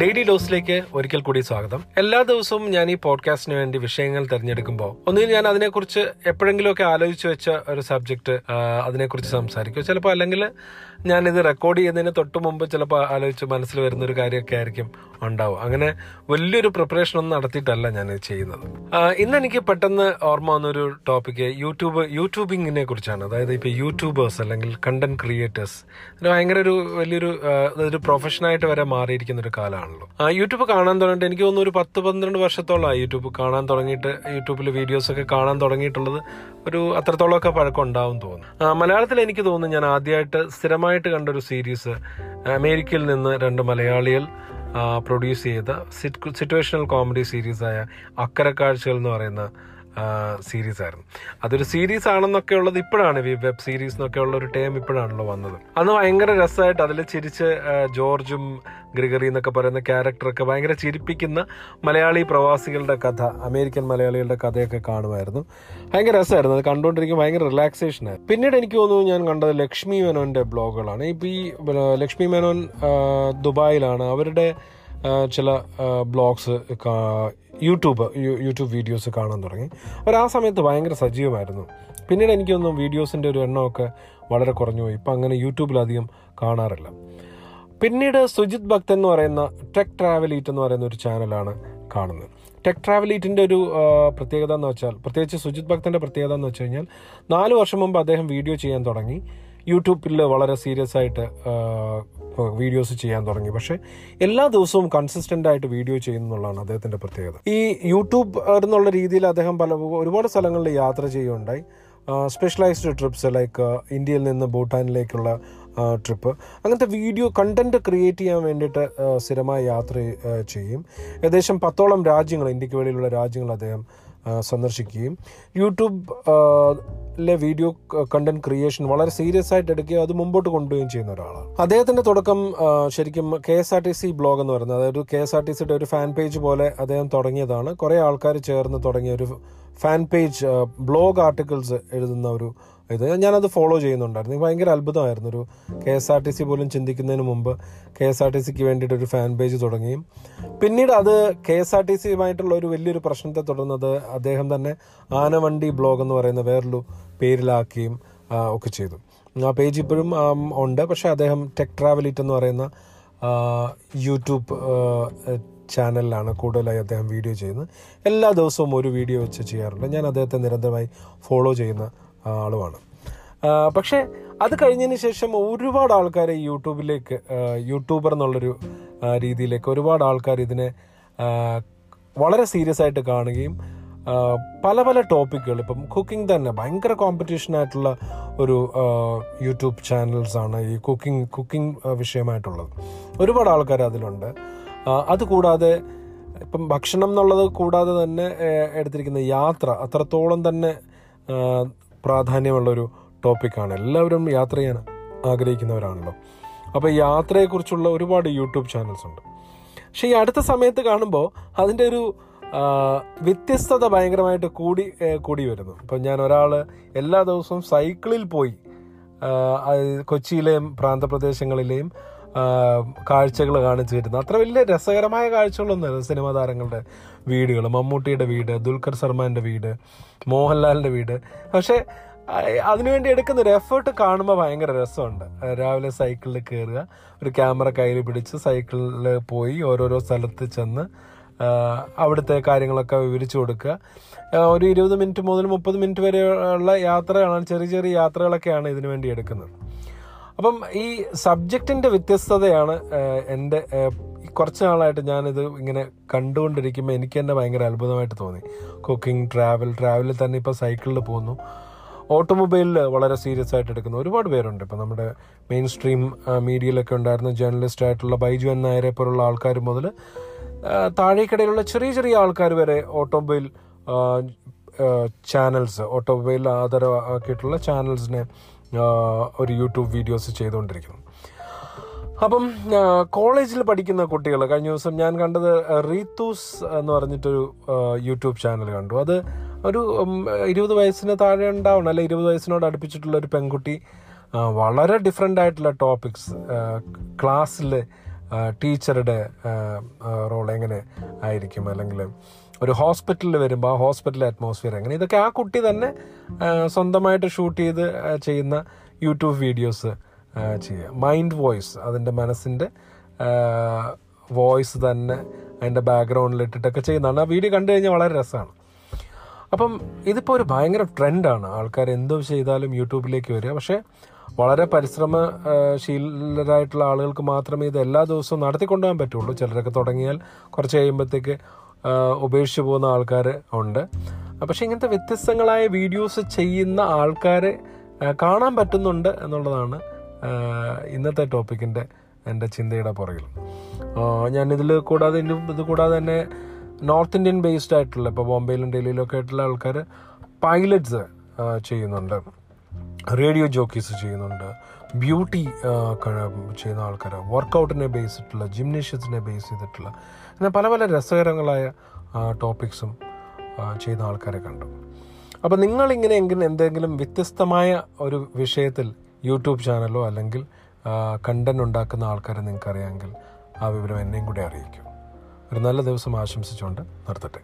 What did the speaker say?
Daily ഡോസിലേക്ക് ഒരിക്കൽ കൂടി സ്വാഗതം. എല്ലാ ദിവസവും ഞാൻ ഈ പോഡ്കാസ്റ്റിന് വേണ്ടി വിഷയങ്ങൾ തിരഞ്ഞെടുക്കുമ്പോൾ ഒന്നുകിൽ ഞാൻ അതിനെക്കുറിച്ച് എപ്പോഴെങ്കിലുമൊക്കെ ആലോചിച്ച് വെച്ച ഒരു സബ്ജക്ട് അതിനെക്കുറിച്ച് സംസാരിക്കും. ചിലപ്പോൾ അല്ലെങ്കിൽ ഞാൻ ഇത് റെക്കോർഡ് ചെയ്യുന്നതിന് തൊട്ട് മുമ്പ് ചിലപ്പോൾ ആലോചിച്ച് മനസ്സിൽ വരുന്ന ഒരു കാര്യമൊക്കെ ആയിരിക്കും ഉണ്ടാവും അങ്ങനെ വലിയൊരു പ്രിപ്പറേഷൻ ഒന്നും നടത്തിയിട്ടല്ല ഞാൻ ചെയ്യുന്നത്. ഇന്ന് എനിക്ക് പെട്ടെന്ന് ഓർമ്മ വന്നൊരു ടോപ്പിക്ക് യൂട്യൂബ് യൂട്യൂബിങ്ങിനെ കുറിച്ചാണ്. അതായത് ഇപ്പോൾ യൂട്യൂബേഴ്സ് അല്ലെങ്കിൽ കണ്ടന്റ് ക്രിയേറ്റേഴ്സ് ഭയങ്കര ഒരു വലിയൊരു ഒരു പ്രൊഫഷനായിട്ട് വരെ മാറിയിരിക്കുന്ന ഒരു കാലമാണല്ലോ ആ, യൂട്യൂബ് കാണാൻ തുടങ്ങിയിട്ട് എനിക്ക് തോന്നുന്നു ഒരു പത്ത് പന്ത്രണ്ട് വർഷത്തോളമായി യൂട്യൂബ് കാണാൻ തുടങ്ങിയിട്ട് യൂട്യൂബിൽ വീഡിയോസ് ഒക്കെ കാണാൻ തുടങ്ങിയിട്ടുള്ളത് ഒരു അത്രത്തോളമൊക്കെ പഴക്കം ഉണ്ടാവും തോന്നുന്നു. മലയാളത്തിൽ എനിക്ക് തോന്നുന്നു ഞാൻ ആദ്യമായിട്ട് സ്ഥിരമായിട്ട് കണ്ടൊരു സീരീസ് അമേരിക്കയിൽ നിന്ന് രണ്ട് മലയാളികൾ പ്രൊഡ്യൂസ് ചെയ്ത സിറ്റുവേഷണൽ കോമഡി സീരീസായ അക്കരക്കാഴ്ചകൾ എന്ന് പറയുന്ന സീരീസ് ആയിരുന്നു അതൊരു സീരീസ് ആണെന്നൊക്കെ ഉള്ളത് ഇപ്പോഴാണ് ഈ വെബ് സീരീസ് എന്നൊക്കെ ഉള്ള ഒരു ടൈം ഇപ്പോഴാണല്ലോ വന്നത്. അന്ന് ഭയങ്കര രസമായിട്ട് അതിൽ ചിരിച്ച് ജോർജും ഗ്രിഗറി എന്നൊക്കെ പറയുന്ന ക്യാരക്ടറൊക്കെ ഭയങ്കര ചിരിപ്പിക്കുന്ന മലയാളി പ്രവാസികളുടെ കഥ അമേരിക്കൻ മലയാളികളുടെ കഥയൊക്കെ കാണുമായിരുന്നു. ഭയങ്കര രസമായിരുന്നു. അത് കണ്ടുകൊണ്ടിരിക്കുമ്പോൾ ഭയങ്കര റിലാക്സേഷൻ ആയിരുന്നു പിന്നീട് എനിക്ക് തോന്നുന്നു ഞാൻ കണ്ടത് ലക്ഷ്മി മേനോന്റെ ബ്ലോഗുകളാണ്. ഇപ്പം ഈ ലക്ഷ്മി മേനോൻ ദുബായിലാണ്. അവരുടെ ചില ബ്ലോഗ്സ് യൂട്യൂബ് യൂട്യൂബ് വീഡിയോസ് കാണാൻ തുടങ്ങി. അവർ ആ സമയത്ത് ഭയങ്കര സജീവമായിരുന്നു. പിന്നീട് എനിക്കൊന്നും വീഡിയോസിന്റെ ഒരു എണ്ണമൊക്കെ വളരെ കുറഞ്ഞു പോയി. ഇപ്പം അങ്ങനെ യൂട്യൂബിലധികം കാണാറില്ല. പിന്നീട് സുജിത് ഭക്തൻ എന്ന് പറയുന്ന ടെക് ട്രാവൽ ഈറ്റ് എന്ന് പറയുന്ന ഒരു ചാനലാണ് കാണുന്നത്. ടെക് ട്രാവൽ ഈറ്റിന്റെ ഒരു പ്രത്യേകത എന്ന് വെച്ചാൽ പ്രത്യേകിച്ച് സുജിത് ഭക്തന്റെ പ്രത്യേകത എന്ന് വെച്ച് കഴിഞ്ഞാൽ നാല് വർഷം മുമ്പ് അദ്ദേഹം വീഡിയോ ചെയ്യാൻ തുടങ്ങി. യൂട്യൂബിൽ വളരെ സീരിയസ് ആയിട്ട് വീഡിയോസ് ചെയ്യാൻ തുടങ്ങി. പക്ഷേ എല്ലാ ദിവസവും കൺസിസ്റ്റന്റ് ആയിട്ട് വീഡിയോ ചെയ്യുന്നുള്ളതാണ് അദ്ദേഹത്തിന്റെ പ്രത്യേകത. ഈ യൂട്യൂബ് എന്നുള്ള രീതിയിൽ അദ്ദേഹം പല ഒരുപാട് സ്ഥലങ്ങളിൽ യാത്ര ചെയ്യുകയുണ്ടായി. സ്പെഷ്യലൈസ്ഡ് ട്രിപ്സ് ലൈക്ക് ഇന്ത്യയിൽ നിന്ന് ഭൂട്ടാനിലേക്കുള്ള ട്രിപ്പ് അങ്ങനത്തെ വീഡിയോ കണ്ടന്റ് ക്രിയേറ്റ് ചെയ്യാൻ വേണ്ടിയിട്ട് സ്ഥിരമായി യാത്ര ചെയ്യും. ഏകദേശം പത്തോളം രാജ്യങ്ങൾ ഇന്ത്യയ്ക്ക് വെളിയിലുള്ള രാജ്യങ്ങൾ അദ്ദേഹം സന്ദർശിക്കുകയും. യൂട്യൂബ് ലെ വീഡിയോ കണ്ടന്റ് ക്രിയേഷൻ വളരെ സീരിയസ് ആയിട്ട് എടുക്കുകയും അത് മുമ്പോട്ട് കൊണ്ടുപോവുകയും ചെയ്യുന്ന ഒരാളാണ്. അദ്ദേഹത്തിന്റെ തുടക്കം ശരിക്കും K S R T C blog എന്ന് പറയുന്നത് അതായത് കെ എസ് ആർ ടി സിയുടെ ഒരു ഫാൻ പേജ് പോലെ അദ്ദേഹം തുടങ്ങിയതാണ്. കുറെ ആൾക്കാർ ചേർന്ന് തുടങ്ങിയ ഒരു ഫാൻ പേജ് ബ്ലോഗ് ആർട്ടിക്കിൾസ് എഴുതുന്ന ഒരു ഇത് ഞാനത് ഫോളോ ചെയ്യുന്നുണ്ടായിരുന്നു. ഭയങ്കര അത്ഭുതമായിരുന്നു. ഒരു K S R T C പോലും ചിന്തിക്കുന്നതിന് മുമ്പ് കെ എസ് ആർ ടി സിക്ക് വേണ്ടിയിട്ട് ഒരു ഫാൻ പേജ് തുടങ്ങിയും പിന്നീട് അത് കെ എസ് ആർ ടി സിയുമായിട്ടുള്ള ഒരു വലിയൊരു പ്രശ്നത്തെ തുടർന്നത് അദ്ദേഹം തന്നെ ആനവണ്ടി ബ്ലോഗ് എന്ന് പറയുന്ന വേറൊരു പേരിലാക്കുകയും ഒക്കെ ചെയ്തു. ആ പേജ് ഇപ്പോഴും ഉണ്ട്. പക്ഷെ അദ്ദേഹം ടെക് ട്രാവലിറ്റ് എന്ന് പറയുന്ന യൂട്യൂബ് ചാനലിലാണ് കൂടുതലായി അദ്ദേഹം വീഡിയോ ചെയ്യുന്നത്. എല്ലാ ദിവസവും ഒരു വീഡിയോ വെച്ച് ചെയ്യാറുണ്ട്. ഞാൻ അദ്ദേഹത്തെ നിരന്തരമായി ഫോളോ ചെയ്യുന്ന ആളുമാണ്. പക്ഷേ അത് കഴിഞ്ഞതിന് ശേഷം ഒരുപാട് ആൾക്കാർ യൂട്യൂബിലേക്ക് യൂട്യൂബർ എന്നുള്ളൊരു രീതിയിലേക്ക് ഒരുപാട് ആൾക്കാർ ഇതിനെ വളരെ സീരിയസ് ആയിട്ട് കാണുകയും പല പല ടോപ്പിക്കുകൾ ഇപ്പം കുക്കിംഗ് തന്നെ ഭയങ്കര കോമ്പറ്റീഷൻ ആയിട്ടുള്ള ഒരു യൂട്യൂബ് ചാനൽസാണ് ഈ കുക്കിംഗ് കുക്കിംഗ് വിഷയമായിട്ടുള്ളത്. ഒരുപാട് ആൾക്കാർ അതിലുണ്ട്. അതുകൂടാതെ ഇപ്പം ഭക്ഷണം എന്നുള്ളത് കൂടാതെ തന്നെ എടുത്തിരിക്കുന്ന യാത്ര അത്രത്തോളം തന്നെ പ്രാധാന്യമുള്ളൊരു ടോപ്പിക്കാണ്. എല്ലാവരും യാത്ര ചെയ്യാൻ ആഗ്രഹിക്കുന്നവരാണല്ലോ. അപ്പോൾ യാത്രയെക്കുറിച്ചുള്ള ഒരുപാട് യൂട്യൂബ് ചാനൽസ് ഉണ്ട്. പക്ഷെ ഈ അടുത്ത സമയത്ത് കാണുമ്പോൾ അതിന്റെ ഒരു വ്യത്യസ്തത ഭയങ്കരമായിട്ട് കൂടി കൂടി വരുന്നു. ഇപ്പം ഞാൻ ഒരാൾ എല്ലാ ദിവസവും സൈക്കിളിൽ പോയി കൊച്ചിയിലെയും പ്രാന്തപ്രദേശങ്ങളിലെയും കാഴ്ചകൾ കാണിച്ചു വരുന്നു അത്ര വലിയ രസകരമായ കാഴ്ചകളൊന്നും സിനിമാ താരങ്ങളുടെ വീടുകൾ. മമ്മൂട്ടിയുടെ വീട് ദുൽഖർ സർമാന്റെ വീട് മോഹൻലാലിന്റെ വീട്. പക്ഷേ അതിനുവേണ്ടി എടുക്കുന്ന ഒരു എഫേർട്ട് കാണുമ്പോൾ ഭയങ്കര രസമുണ്ട്. രാവിലെ സൈക്കിളിൽ കയറുക ഒരു ക്യാമറ കയ്യിൽ പിടിച്ച് സൈക്കിളിൽ പോയി ഓരോരോ സ്ഥലത്ത് ചെന്ന് അവിടുത്തെ കാര്യങ്ങളൊക്കെ വിവരിച്ചു കൊടുക്കുക. ഒരു ഇരുപത് മിനിറ്റ് മുതൽ മുപ്പത് മിനിറ്റ് വരെയുള്ള യാത്രകളാണ് ചെറിയ ചെറിയ യാത്രകളൊക്കെയാണ് ഇതിനു വേണ്ടി എടുക്കുന്നത്. അപ്പം ഈ സബ്ജക്റ്റിന്റെ വ്യത്യസ്തതയാണ് എന്റെ കുറച്ച് നാളായിട്ട് ഞാനിത് ഇങ്ങനെ കണ്ടുകൊണ്ടിരിക്കുമ്പോൾ എനിക്ക് തന്നെ ഭയങ്കര അത്ഭുതമായിട്ട് തോന്നി. കുക്കിംഗ് ട്രാവൽ ട്രാവലിൽ തന്നെ ഇപ്പോൾ സൈക്കിളിൽ പോകുന്നു. ഓട്ടോമൊബൈലിൽ വളരെ സീരിയസ് ആയിട്ട് എടുക്കുന്ന. ഒരുപാട് പേരുണ്ട്. ഇപ്പോൾ നമ്മുടെ മെയിൻ സ്ട്രീം മീഡിയയിലൊക്കെ ഉണ്ടായിരുന്ന ജേർണലിസ്റ്റ് ആയിട്ടുള്ള ബൈജു എൻ നായരെ പോലുള്ള ആൾക്കാർ മുതൽ താഴേക്കിടയിലുള്ള ചെറിയ ചെറിയ ആൾക്കാർ വരെ ഓട്ടോമൊബൈൽ ചാനൽസ് ഓട്ടോമൊബൈൽ ആധാരമാക്കിയിട്ടുള്ള ചാനൽസിനെ ഒരു യൂട്യൂബ് വീഡിയോസ് ചെയ്തുകൊണ്ടിരിക്കുന്നു. അപ്പം കോളേജിൽ പഠിക്കുന്ന കുട്ടികൾ കഴിഞ്ഞ ദിവസം ഞാൻ കണ്ടത് റീത്തൂസ് എന്ന് പറഞ്ഞിട്ടൊരു യൂട്യൂബ് ചാനൽ കണ്ടു. അത് ഒരു ഇരുപത് വയസ്സിന് താഴെ ഉണ്ടാവണം അല്ലെ ഇരുപത് വയസ്സിനോട് അടുപ്പിച്ചിട്ടുള്ള ഒരു പെൺകുട്ടി വളരെ ഡിഫറെന്റ് ആയിട്ടുള്ള ടോപ്പിക്സ് ക്ലാസ്സിൽ ടീച്ചറുടെ റോൾ എങ്ങനെ ആയിരിക്കും അല്ലെങ്കിൽ ഒരു ഹോസ്പിറ്റലിൽ വരുമ്പോൾ ആ ഹോസ്പിറ്റൽ അറ്റ്മോസ്ഫിയർ അങ്ങനെ. ഇതൊക്കെ ആ കുട്ടി തന്നെ സ്വന്തമായിട്ട് ഷൂട്ട് ചെയ്ത് ചെയ്യുന്ന യൂട്യൂബ് വീഡിയോസ് ചെയ്യുക. മൈൻഡ് വോയിസ് അതിന്റെ മനസ്സിന്റെ വോയിസ് തന്നെ അതിന്റെ ബാക്ക്ഗ്രൗണ്ടിൽ ഇട്ടിട്ടൊക്കെ ചെയ്യുന്നതാണ്. ആ വീഡിയോ കണ്ടു കഴിഞ്ഞാൽ വളരെ രസമാണ്. അപ്പം ഇതിപ്പോൾ ഒരു ഭയങ്കര ട്രെൻഡാണ് ആൾക്കാർ എന്ത് ചെയ്താലും യൂട്യൂബിലേക്ക് വരിക. പക്ഷേ വളരെ പരിശ്രമശീലരായിട്ടുള്ള ആളുകൾക്ക് മാത്രമേ ഇത് എല്ലാ ദിവസവും നടത്തിക്കൊണ്ടുപോകാൻ പറ്റുള്ളൂ. ചിലരൊക്കെ തുടങ്ങിയാൽ കുറച്ച് കഴിയുമ്പോഴത്തേക്ക് ഉപേക്ഷിച്ച് പോകുന്ന ആൾക്കാർ ഉണ്ട്. പക്ഷേ ഇങ്ങനത്തെ വ്യത്യസ്തങ്ങളായ വീഡിയോസ് ചെയ്യുന്ന ആൾക്കാരെ കാണാൻ പറ്റുന്നുണ്ട് എന്നുള്ളതാണ് ഇന്നത്തെ ടോപ്പിക്കിന്റെ എന്റെ ചിന്തയുടെ പുറകിൽ. ഞാനിതിൽ കൂടാതെ ഇനിയും ഇത് കൂടാതെ തന്നെ നോർത്ത് ഇന്ത്യൻ ബേസ്ഡ് ആയിട്ടുള്ള ഇപ്പോൾ ബോംബെയിലും ഡൽഹിയിലും ഒക്കെ ആയിട്ടുള്ള ആൾക്കാർ പൈലറ്റ്സ് ചെയ്യുന്നുണ്ട്. റേഡിയോ ജോക്കീസ് ചെയ്യുന്നുണ്ട്. ബ്യൂട്ടി ചെയ്യുന്ന ആൾക്കാർ വർക്കൗട്ടിനെ ബേസ് ചെയ്തിട്ടുള്ള ജിംനേഷ്യസിനെ ബേസ് ചെയ്തിട്ടുള്ള അങ്ങനെ പല പല രസകരങ്ങളായ ടോപ്പിക്സും ചെയ്യുന്ന ആൾക്കാരെ കണ്ടു. അപ്പോൾ നിങ്ങളിങ്ങനെ എങ്കിലും എന്തെങ്കിലും വ്യത്യസ്തമായ ഒരു വിഷയത്തിൽ യൂട്യൂബ് ചാനലോ അല്ലെങ്കിൽ കണ്ടന്റ് ഉണ്ടാക്കുന്ന ആൾക്കാരെ നിങ്ങൾക്കറിയാമെങ്കിൽ ആ വിവരം എന്നെയും കൂടി അറിയിക്കും. ഒരു നല്ല ദിവസം ആശംസിച്ചുകൊണ്ട് നിർത്തട്ടെ.